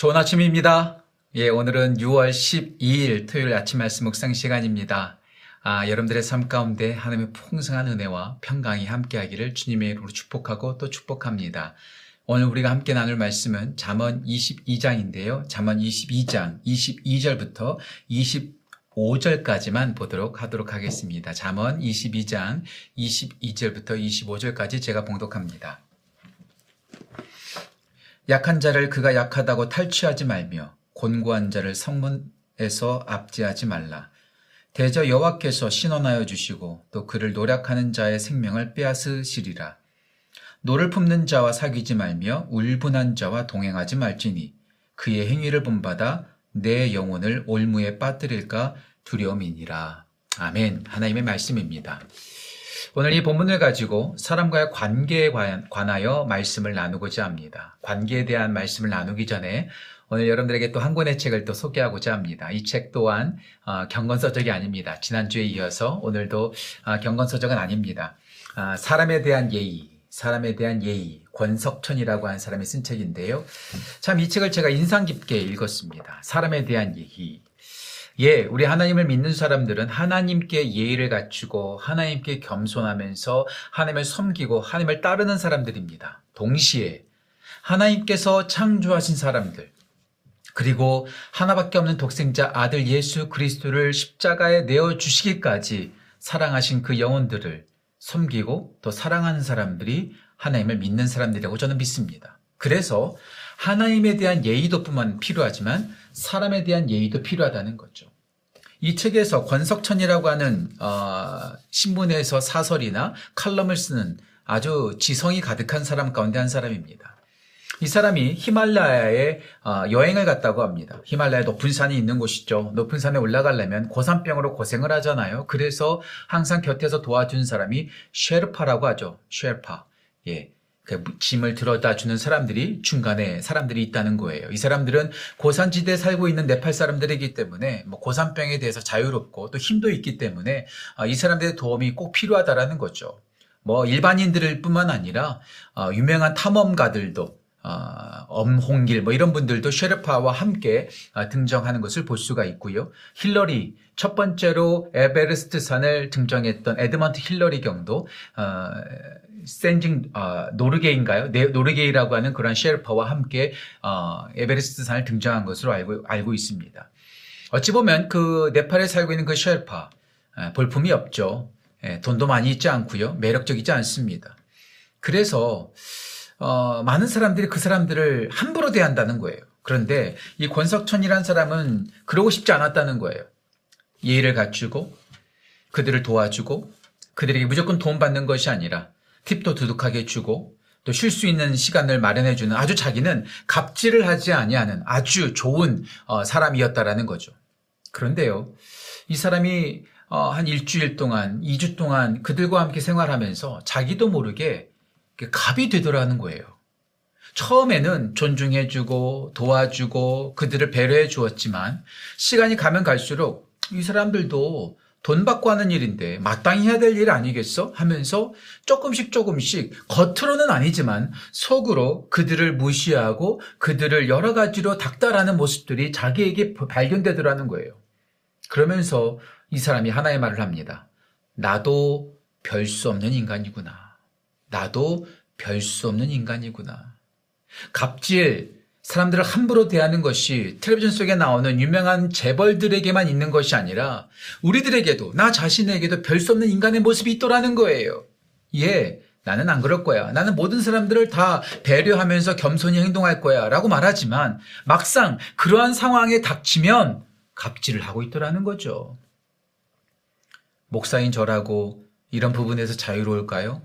좋은 아침입니다. 예, 오늘은 6월 12일 토요일 아침 말씀 묵상 시간입니다. 아, 여러분들의 삶 가운데 하나님의 풍성한 은혜와 평강이 함께하기를 주님의 이름으로 축복하고 또 축복합니다. 오늘 우리가 함께 나눌 말씀은 잠언 22장인데요. 잠언 22장 22절부터 25절까지만 보도록 하도록 하겠습니다. 잠언 22장 22절부터 25절까지 제가 봉독합니다. 약한 자를 그가 약하다고 탈취하지 말며 곤고한 자를 성문에서 압제하지 말라. 대저 여호와께서 신원하여 주시고 또 그를 노략하는 자의 생명을 빼앗으시리라. 노를 품는 자와 사귀지 말며 울분한 자와 동행하지 말지니 그의 행위를 본받아 네 영혼을 올무에 빠뜨릴까 두려움이니라. 아멘. 하나님의 말씀입니다. 오늘 이 본문을 가지고 사람과의 관계에 관하여 말씀을 나누고자 합니다. 관계에 대한 말씀을 나누기 전에 오늘 여러분들에게 또 한 권의 책을 또 소개하고자 합니다. 이 책 또한 어, 경건서적이 아닙니다. 지난주에 이어서 오늘도 어, 경건서적은 아닙니다. 아, 사람에 대한 예의, 사람에 대한 예의, 권석천이라고 하는 사람이 쓴 책인데요. 참 이 책을 제가 인상 깊게 읽었습니다. 사람에 대한 예의. 예, 우리 하나님을 믿는 사람들은 하나님께 예의를 갖추고 하나님께 겸손하면서 하나님을 섬기고 하나님을 따르는 사람들입니다. 동시에 하나님께서 창조하신 사람들, 그리고 하나밖에 없는 독생자 아들 예수 그리스도를 십자가에 내어 주시기까지 사랑하신 그 영혼들을 섬기고 또 사랑하는 사람들이 하나님을 믿는 사람들이라고 저는 믿습니다. 그래서 하나님에 대한 예의도뿐만 필요하지만 사람에 대한 예의도 필요하다는 거죠. 이 책에서 권석천이라고 하는 어, 신문에서 사설이나 칼럼을 쓰는 아주 지성이 가득한 사람 가운데 한 사람입니다. 이 사람이 히말라야에 어, 여행을 갔다고 합니다. 히말라야 높은 산이 있는 곳이죠. 높은 산에 올라가려면 고산병으로 고생을 하잖아요. 그래서 항상 곁에서 도와준 사람이 쉐르파라고 하죠. 쉐르파. 예. 그 짐을 들어다 주는 사람들이 중간에 사람들이 있다는 거예요. 이 사람들은 고산지대에 살고 있는 네팔 사람들이기 때문에 뭐 고산병에 대해서 자유롭고 또 힘도 있기 때문에 아, 이 사람들의 도움이 꼭 필요하다라는 거죠. 뭐 일반인들 뿐만 아니라 어, 유명한 탐험가들도 어, 엄홍길 뭐 이런 분들도 셰르파와 함께 어, 등정하는 것을 볼 수가 있고요. 힐러리 첫 번째로 에베레스트 산을 등정했던 에드먼드 힐러리 경도 텐징 어, 노르게인가요? 네, 노르게이라고 하는 그런 셰르파와 함께 어, 에베레스트 산을 등정한 것으로 알고 알고 있습니다. 어찌 보면 그 네팔에 살고 있는 그 셰르파 에, 볼품이 없죠. 에, 돈도 많이 있지 않고요. 매력적이지 않습니다. 그래서 어, 많은 사람들이 그 사람들을 함부로 대한다는 거예요. 그런데 이 권석천이라는 사람은 그러고 싶지 않았다는 거예요. 예의를 갖추고 그들을 도와주고 그들에게 무조건 돈 받는 것이 아니라 팁도 두둑하게 주고 또 쉴 수 있는 시간을 마련해 주는 아주 자기는 갑질을 하지 아니하는 아주 좋은 어, 사람이었다라는 거죠. 그런데요. 이 사람이 어, 한 일주일 동안, 2주 동안 그들과 함께 생활하면서 자기도 모르게 갑이 되더라는 거예요. 처음에는 존중해주고 도와주고 그들을 배려해 주었지만 시간이 가면 갈수록 이 사람들도 돈 받고 하는 일인데 마땅히 해야 될 일 아니겠어? 하면서 조금씩 조금씩 겉으로는 아니지만 속으로 그들을 무시하고 그들을 여러 가지로 닥달하는 모습들이 자기에게 발견되더라는 거예요. 그러면서 이 사람이 하나의 말을 합니다. 나도 별 수 없는 인간이구나. 나도 별 수 없는 인간이구나. 갑질, 사람들을 함부로 대하는 것이 텔레비전 속에 나오는 유명한 재벌들에게만 있는 것이 아니라 우리들에게도 나 자신에게도 별 수 없는 인간의 모습이 있더라는 거예요. 예, 나는 안 그럴 거야. 나는 모든 사람들을 다 배려하면서 겸손히 행동할 거야. 라고 말하지만 막상 그러한 상황에 닥치면 갑질을 하고 있더라는 거죠. 목사인 저라고 이런 부분에서 자유로울까요?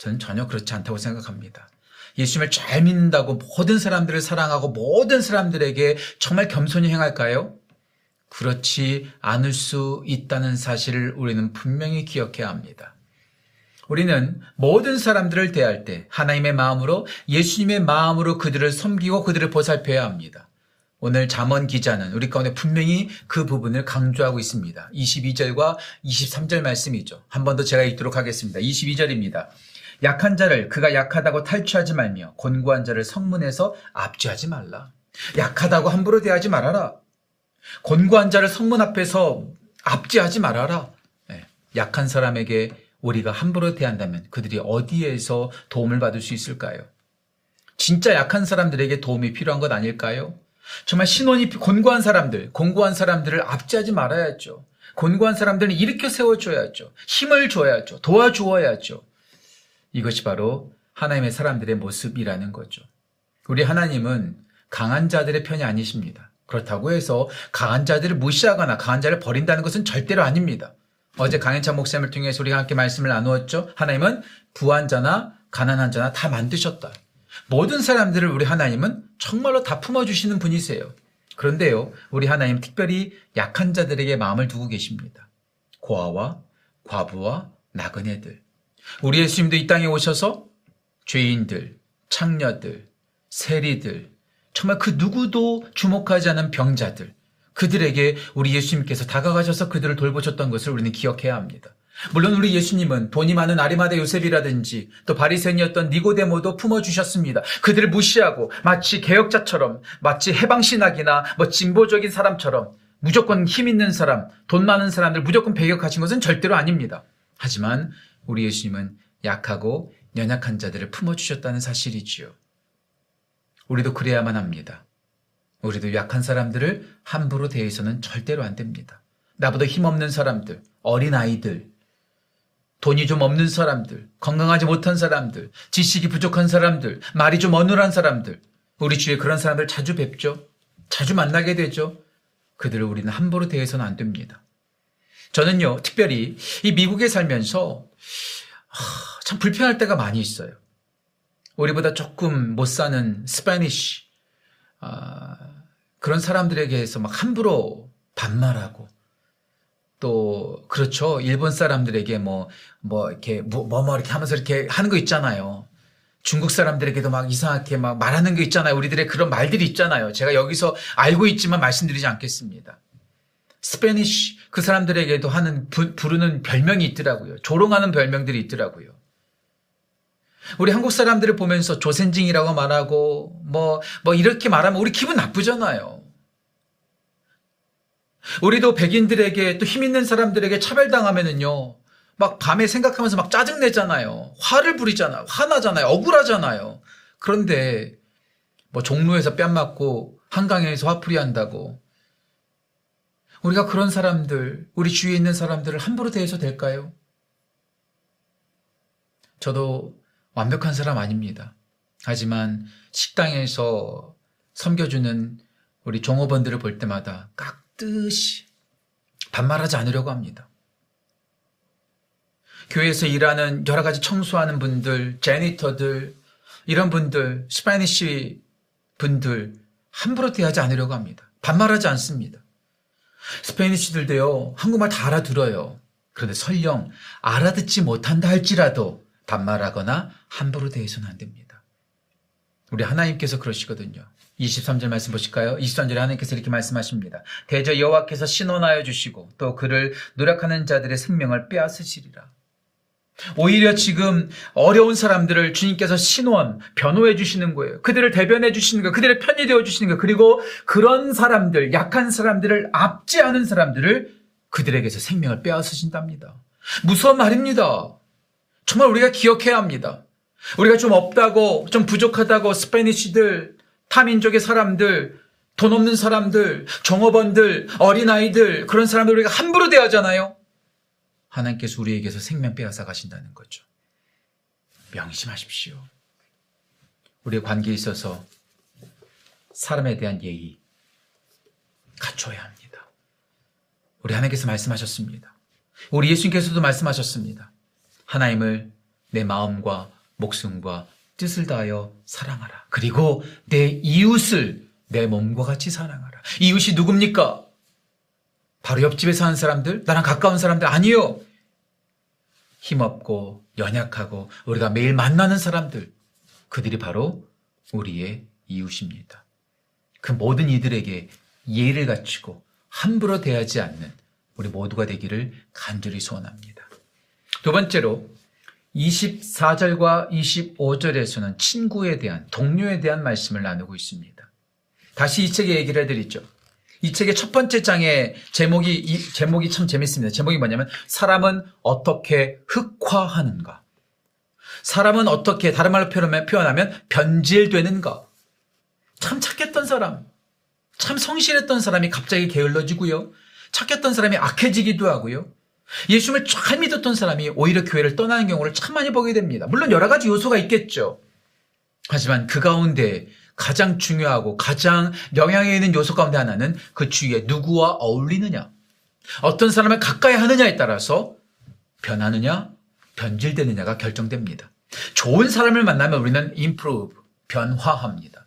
저는 전혀 그렇지 않다고 생각합니다. 예수님을 잘 믿는다고 모든 사람들을 사랑하고 모든 사람들에게 정말 겸손히 행할까요? 그렇지 않을 수 있다는 사실을 우리는 분명히 기억해야 합니다. 우리는 모든 사람들을 대할 때 하나님의 마음으로 예수님의 마음으로 그들을 섬기고 그들을 보살펴야 합니다. 오늘 잠언 기자는 우리 가운데 분명히 그 부분을 강조하고 있습니다. 22절과 23절 말씀이죠. 한 번 더 제가 읽도록 하겠습니다. 22절입니다. 약한 자를 그가 약하다고 탈취하지 말며 곤고한 자를 성문에서 압제하지 말라. 약하다고 함부로 대하지 말아라. 곤고한 자를 성문 앞에서 압제하지 말아라. 네, 약한 사람에게 우리가 함부로 대한다면 그들이 어디에서 도움을 받을 수 있을까요? 진짜 약한 사람들에게 도움이 필요한 것 아닐까요? 정말 신원이 곤고한 사람들, 공고한 사람들을 압제하지 말아야죠. 곤고한 사람들은 일으켜 세워줘야죠. 힘을 줘야죠. 도와주어야죠. 이것이 바로 하나님의 사람들의 모습이라는 거죠. 우리 하나님은 강한 자들의 편이 아니십니다. 그렇다고 해서 강한 자들을 무시하거나 강한 자를 버린다는 것은 절대로 아닙니다. 어제 강현찬 목사님을 통해서 우리가 함께 말씀을 나누었죠. 하나님은 부한 자나 가난한 자나 다 만드셨다. 모든 사람들을 우리 하나님은 정말로 다 품어주시는 분이세요. 그런데요, 우리 하나님 특별히 약한 자들에게 마음을 두고 계십니다. 고아와 과부와 나그네들. 우리 예수님도 이 땅에 오셔서 죄인들, 창녀들, 세리들, 정말 그 누구도 주목하지 않은 병자들, 그들에게 우리 예수님께서 다가가셔서 그들을 돌보셨던 것을 우리는 기억해야 합니다. 물론 우리 예수님은 돈이 많은 아리마다 요셉이라든지 또 바리새인이었던 니고데모도 품어 주셨습니다. 그들을 무시하고 마치 개혁자처럼 마치 해방신학이나 뭐 진보적인 사람처럼 무조건 힘 있는 사람, 돈 많은 사람들 무조건 배격하신 것은 절대로 아닙니다. 하지만 우리 예수님은 약하고 연약한 자들을 품어주셨다는 사실이지요. 우리도 그래야만 합니다. 우리도 약한 사람들을 함부로 대해서는 절대로 안 됩니다. 나보다 힘없는 사람들, 어린아이들, 돈이 좀 없는 사람들, 건강하지 못한 사람들, 지식이 부족한 사람들, 말이 좀 어눌한 사람들, 우리 주위에 그런 사람들 자주 뵙죠. 자주 만나게 되죠. 그들을 우리는 함부로 대해서는 안 됩니다. 저는요, 특별히 이 미국에 살면서 참 불편할 때가 많이 있어요. 우리보다 조금 못 사는 Spanish, 아, 그런 사람들에게서 막 함부로 반말하고, 또 그렇죠. 일본 사람들에게 뭐뭐 뭐 이렇게 뭐뭐 뭐 이렇게 하면서 이렇게 하는 거 있잖아요. 중국 사람들에게도 막 이상하게 막 말하는 거 있잖아요. 우리들의 그런 말들이 있잖아요. 제가 여기서 알고 있지만 말씀드리지 않겠습니다. Spanish 그 사람들에게도 하는 부, 부르는 별명이 있더라고요. 조롱하는 별명들이 있더라고요. 우리 한국 사람들을 보면서 조센징이라고 말하고 뭐, 뭐 이렇게 말하면 우리 기분 나쁘잖아요. 우리도 백인들에게 또 힘 있는 사람들에게 차별당하면은요. 막 밤에 생각하면서 막 짜증내잖아요. 화를 부리잖아요. 화나잖아요. 억울하잖아요. 그런데 뭐 종로에서 뺨 맞고 한강에서 화풀이 한다고 우리가 그런 사람들, 우리 주위에 있는 사람들을 함부로 대해서 될까요? 저도 완벽한 사람 아닙니다. 하지만 식당에서 섬겨주는 우리 종업원들을 볼 때마다 깍듯이 반말하지 않으려고 합니다. 교회에서 일하는 여러 가지 청소하는 분들, janitor들, 이런 분들, Spanish 분들 함부로 대하지 않으려고 합니다. 반말하지 않습니다. Spanish들도요, 한국말 다 알아들어요. 그런데 설령 알아듣지 못한다 할지라도 반말하거나 함부로 대해서는 안 됩니다. 우리 하나님께서 그러시거든요. 23절 말씀 보실까요? 23절에 하나님께서 이렇게 말씀하십니다. 대저 여호와께서 신원하여 주시고 또 그를 노력하는 자들의 생명을 빼앗으시리라. 오히려 지금 어려운 사람들을 주님께서 신원, 변호해 주시는 거예요. 그들을 대변해 주시는 거예요. 그들의 편이 되어 주시는 거예요. 그리고 그런 사람들, 약한 사람들을 압제하는 사람들을 그들에게서 생명을 빼앗으신답니다. 무서운 말입니다. 정말 우리가 기억해야 합니다. 우리가 좀 없다고, 좀 부족하다고 스페니쉬들, 타민족의 사람들, 돈 없는 사람들, 종업원들, 어린아이들, 그런 사람들 우리가 함부로 대하잖아요. 하나님께서 우리에게서 생명 빼앗아 가신다는 거죠. 명심하십시오. 우리의 관계에 있어서 사람에 대한 예의 갖춰야 합니다. 우리 하나님께서 말씀하셨습니다. 우리 예수님께서도 말씀하셨습니다. 하나님을 내 마음과 목숨과 뜻을 다하여 사랑하라. 그리고 내 이웃을 내 몸과 같이 사랑하라. 이웃이 누굽니까? 바로 옆집에 사는 사람들, 나랑 가까운 사람들 아니요. 힘없고 연약하고 우리가 매일 만나는 사람들, 그들이 바로 우리의 이웃입니다. 그 모든 이들에게 예를 갖추고 함부로 대하지 않는 우리 모두가 되기를 간절히 소원합니다. 두 번째로 24절과 25절에서는 친구에 대한, 동료에 대한 말씀을 나누고 있습니다. 다시 이 책의 얘기를 해드리죠. 이 책의 첫 번째 장의 제목이 이 제목이 참 재밌습니다. 제목이 뭐냐면 사람은 어떻게 흑화하는가. 사람은 어떻게 다른 말로 표현하면 변질되는가. 참 착했던 사람, 참 성실했던 사람이 갑자기 게을러지고요. 착했던 사람이 악해지기도 하고요. 예수님을 잘 믿었던 사람이 오히려 교회를 떠나는 경우를 참 많이 보게 됩니다. 물론 여러 가지 요소가 있겠죠. 하지만 그 가운데 가장 중요하고 가장 영향이 있는 요소 가운데 하나는 그 주위에 누구와 어울리느냐. 어떤 사람을 가까이 하느냐에 따라서 변하느냐, 변질되느냐가 결정됩니다. 좋은 사람을 만나면 우리는 improve, 변화합니다.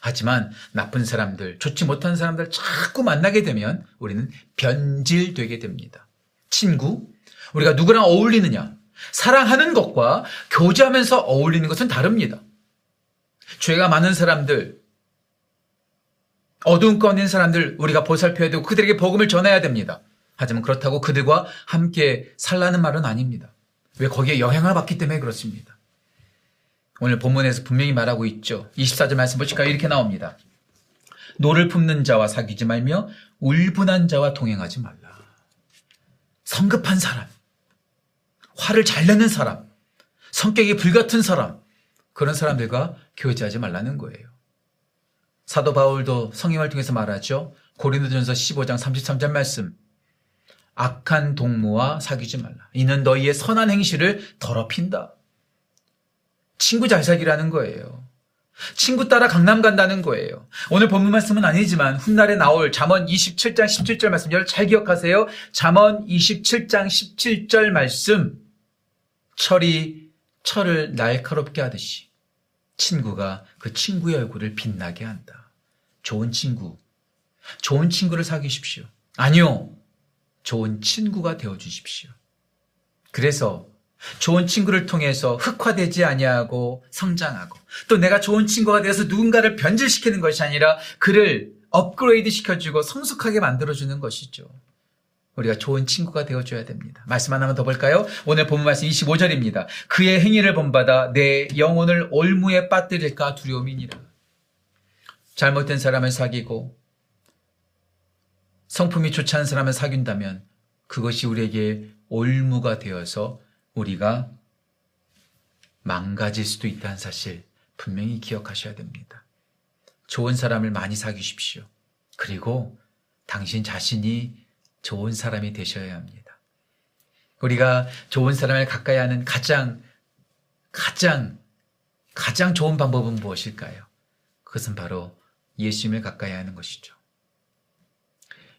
하지만 나쁜 사람들, 좋지 못한 사람들 자꾸 만나게 되면 우리는 변질되게 됩니다. 친구, 우리가 누구랑 어울리느냐, 사랑하는 것과 교제하면서 어울리는 것은 다릅니다. 죄가 많은 사람들, 어두운 있는 사람들 우리가 보살펴야 되고 그들에게 복음을 전해야 됩니다. 하지만 그렇다고 그들과 함께 살라는 말은 아닙니다. 왜 거기에 영향을 받기 때문에 그렇습니다. 오늘 본문에서 분명히 말하고 있죠. 24절 말씀 보실까요? 이렇게 나옵니다. 노를 품는 자와 사귀지 말며 울분한 자와 동행하지 말라. 성급한 사람, 화를 잘 내는 사람, 성격이 불같은 사람, 그런 사람들과 교제하지 말라는 거예요. 사도 바울도 성경을 통해서 말하죠. 고린도전서 15장 33절 말씀. 악한 동무와 사귀지 말라. 이는 너희의 선한 행실을 더럽힌다. 친구 잘 사귀라는 거예요. 친구 따라 강남 간다는 거예요. 오늘 본문 말씀은 아니지만 훗날에 나올 잠언 27장 17절 말씀 여러분 잘 기억하세요. 잠언 27장 17절 말씀 철이 철을 날카롭게 하듯이 친구가 그 친구의 얼굴을 빛나게 한다. 좋은 친구. 좋은 친구를 사귀십시오. 아니요. 좋은 친구가 되어 주십시오. 그래서 좋은 친구를 통해서 흑화되지 아니하고 성장하고 또 내가 좋은 친구가 되어서 누군가를 변질시키는 것이 아니라 그를 업그레이드 시켜주고 성숙하게 만들어주는 것이죠. 우리가 좋은 친구가 되어줘야 됩니다. 말씀 하나만 더 볼까요? 오늘 본문 말씀 25절입니다. 그의 행위를 본받아 내 영혼을 올무에 빠뜨릴까 두려움이니라. 잘못된 사람을 사귀고 성품이 좋지 않은 사람을 사귄다면 그것이 우리에게 올무가 되어서 우리가 망가질 수도 있다는 사실 분명히 기억하셔야 됩니다. 좋은 사람을 많이 사귀십시오. 그리고 당신 자신이 좋은 사람이 되셔야 합니다. 우리가 좋은 사람을 가까이 하는 가장, 가장, 가장 좋은 방법은 무엇일까요? 그것은 바로 예수님을 가까이 하는 것이죠.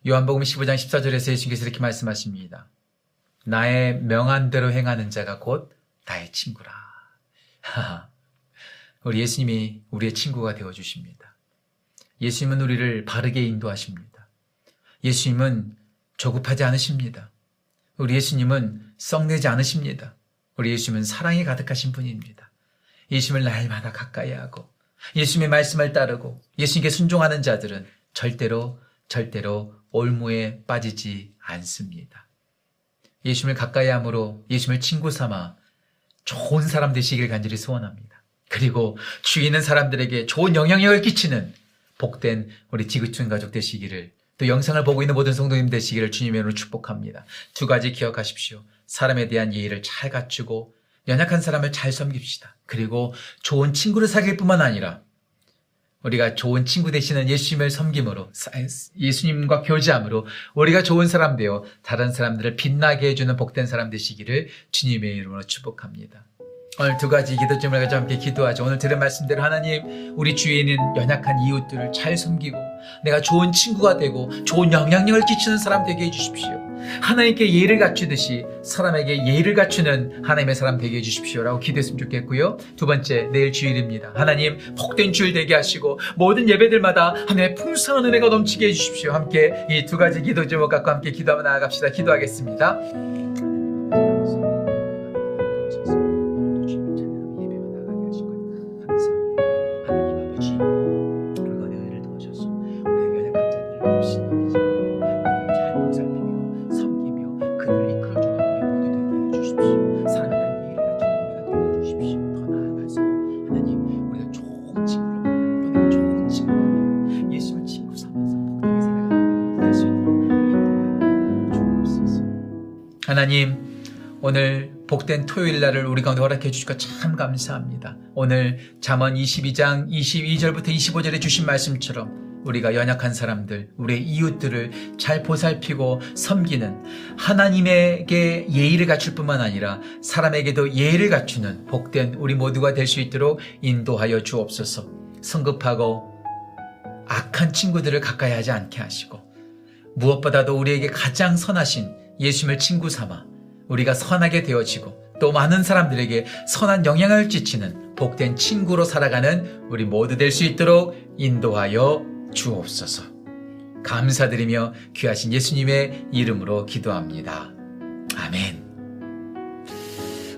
요한복음 15장 14절에서 예수님께서 이렇게 말씀하십니다. 나의 명한대로 행하는 자가 곧 나의 친구라. 우리 예수님이 우리의 친구가 되어 주십니다. 예수님은 우리를 바르게 인도하십니다. 예수님은 조급하지 않으십니다. 우리 예수님은 썩내지 않으십니다. 우리 예수님은 사랑이 가득하신 분입니다. 예수님을 날마다 가까이 하고 예수님의 말씀을 따르고 예수님께 순종하는 자들은 절대로 절대로 올무에 빠지지 않습니다. 예수님을 가까이 함으로 예수님을 친구 삼아 좋은 사람 되시길 간절히 소원합니다. 그리고 주위 있는 사람들에게 좋은 영향력을 끼치는 복된 우리 지구촌 가족 되시기를 또 영상을 보고 있는 모든 성도님 되시기를 주님의 이름으로 축복합니다. 두 가지 기억하십시오. 사람에 대한 예의를 잘 갖추고 연약한 사람을 잘 섬깁시다. 그리고 좋은 친구를 사귈 뿐만 아니라 우리가 좋은 친구 되시는 예수님을 섬김으로 예수님과 교제함으로 우리가 좋은 사람 되어 다른 사람들을 빛나게 해주는 복된 사람 되시기를 주님의 이름으로 축복합니다. 오늘 두 가지 기도 점을 가지고 함께 기도하죠. 오늘 들은 말씀대로 하나님 우리 주위에 있는 연약한 이웃들을 잘 섬기고 내가 좋은 친구가 되고 좋은 영향력을 끼치는 사람 되게 해주십시오. 하나님께 예를 갖추듯이 사람에게 예를 갖추는 하나님의 사람 되게 해주십시오라고 기도했으면 좋겠고요. 두 번째, 내일 주일입니다. 하나님 복된 주일 되게 하시고 모든 예배들마다 하나님의 풍성한 은혜가 넘치게 해주십시오. 함께 이 두 가지 기도 제목 갖고 함께 기도하며 나아갑시다. 기도하겠습니다. 오늘 복된 토요일 날을 우리 가운데 허락해 주시고 참 감사합니다. 오늘 잠언 22장 22절부터 25절에 주신 말씀처럼 우리가 연약한 사람들, 우리의 이웃들을 잘 보살피고 섬기는 하나님에게 예의를 갖출 뿐만 아니라 사람에게도 예의를 갖추는 복된 우리 모두가 될 수 있도록 인도하여 주옵소서. 성급하고 악한 친구들을 가까이 하지 않게 하시고 무엇보다도 우리에게 가장 선하신 예수님을 친구 삼아 우리가 선하게 되어지고 또 많은 사람들에게 선한 영향을 끼치는 복된 친구로 살아가는 우리 모두 될 수 있도록 인도하여 주옵소서. 감사드리며 귀하신 예수님의 이름으로 기도합니다. 아멘.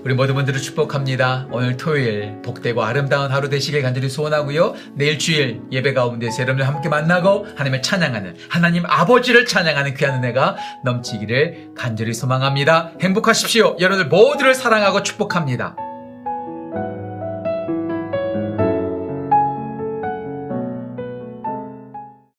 우리 모든 분들을 축복합니다. 오늘 토요일 복되고 아름다운 하루 되시길 간절히 소원하고요. 내일 주일 예배 가운데서 여러분들 함께 만나고 하나님을 찬양하는 하나님 아버지를 찬양하는 귀한 은혜가 넘치기를 간절히 소망합니다. 행복하십시오. 여러분들 모두를 사랑하고 축복합니다.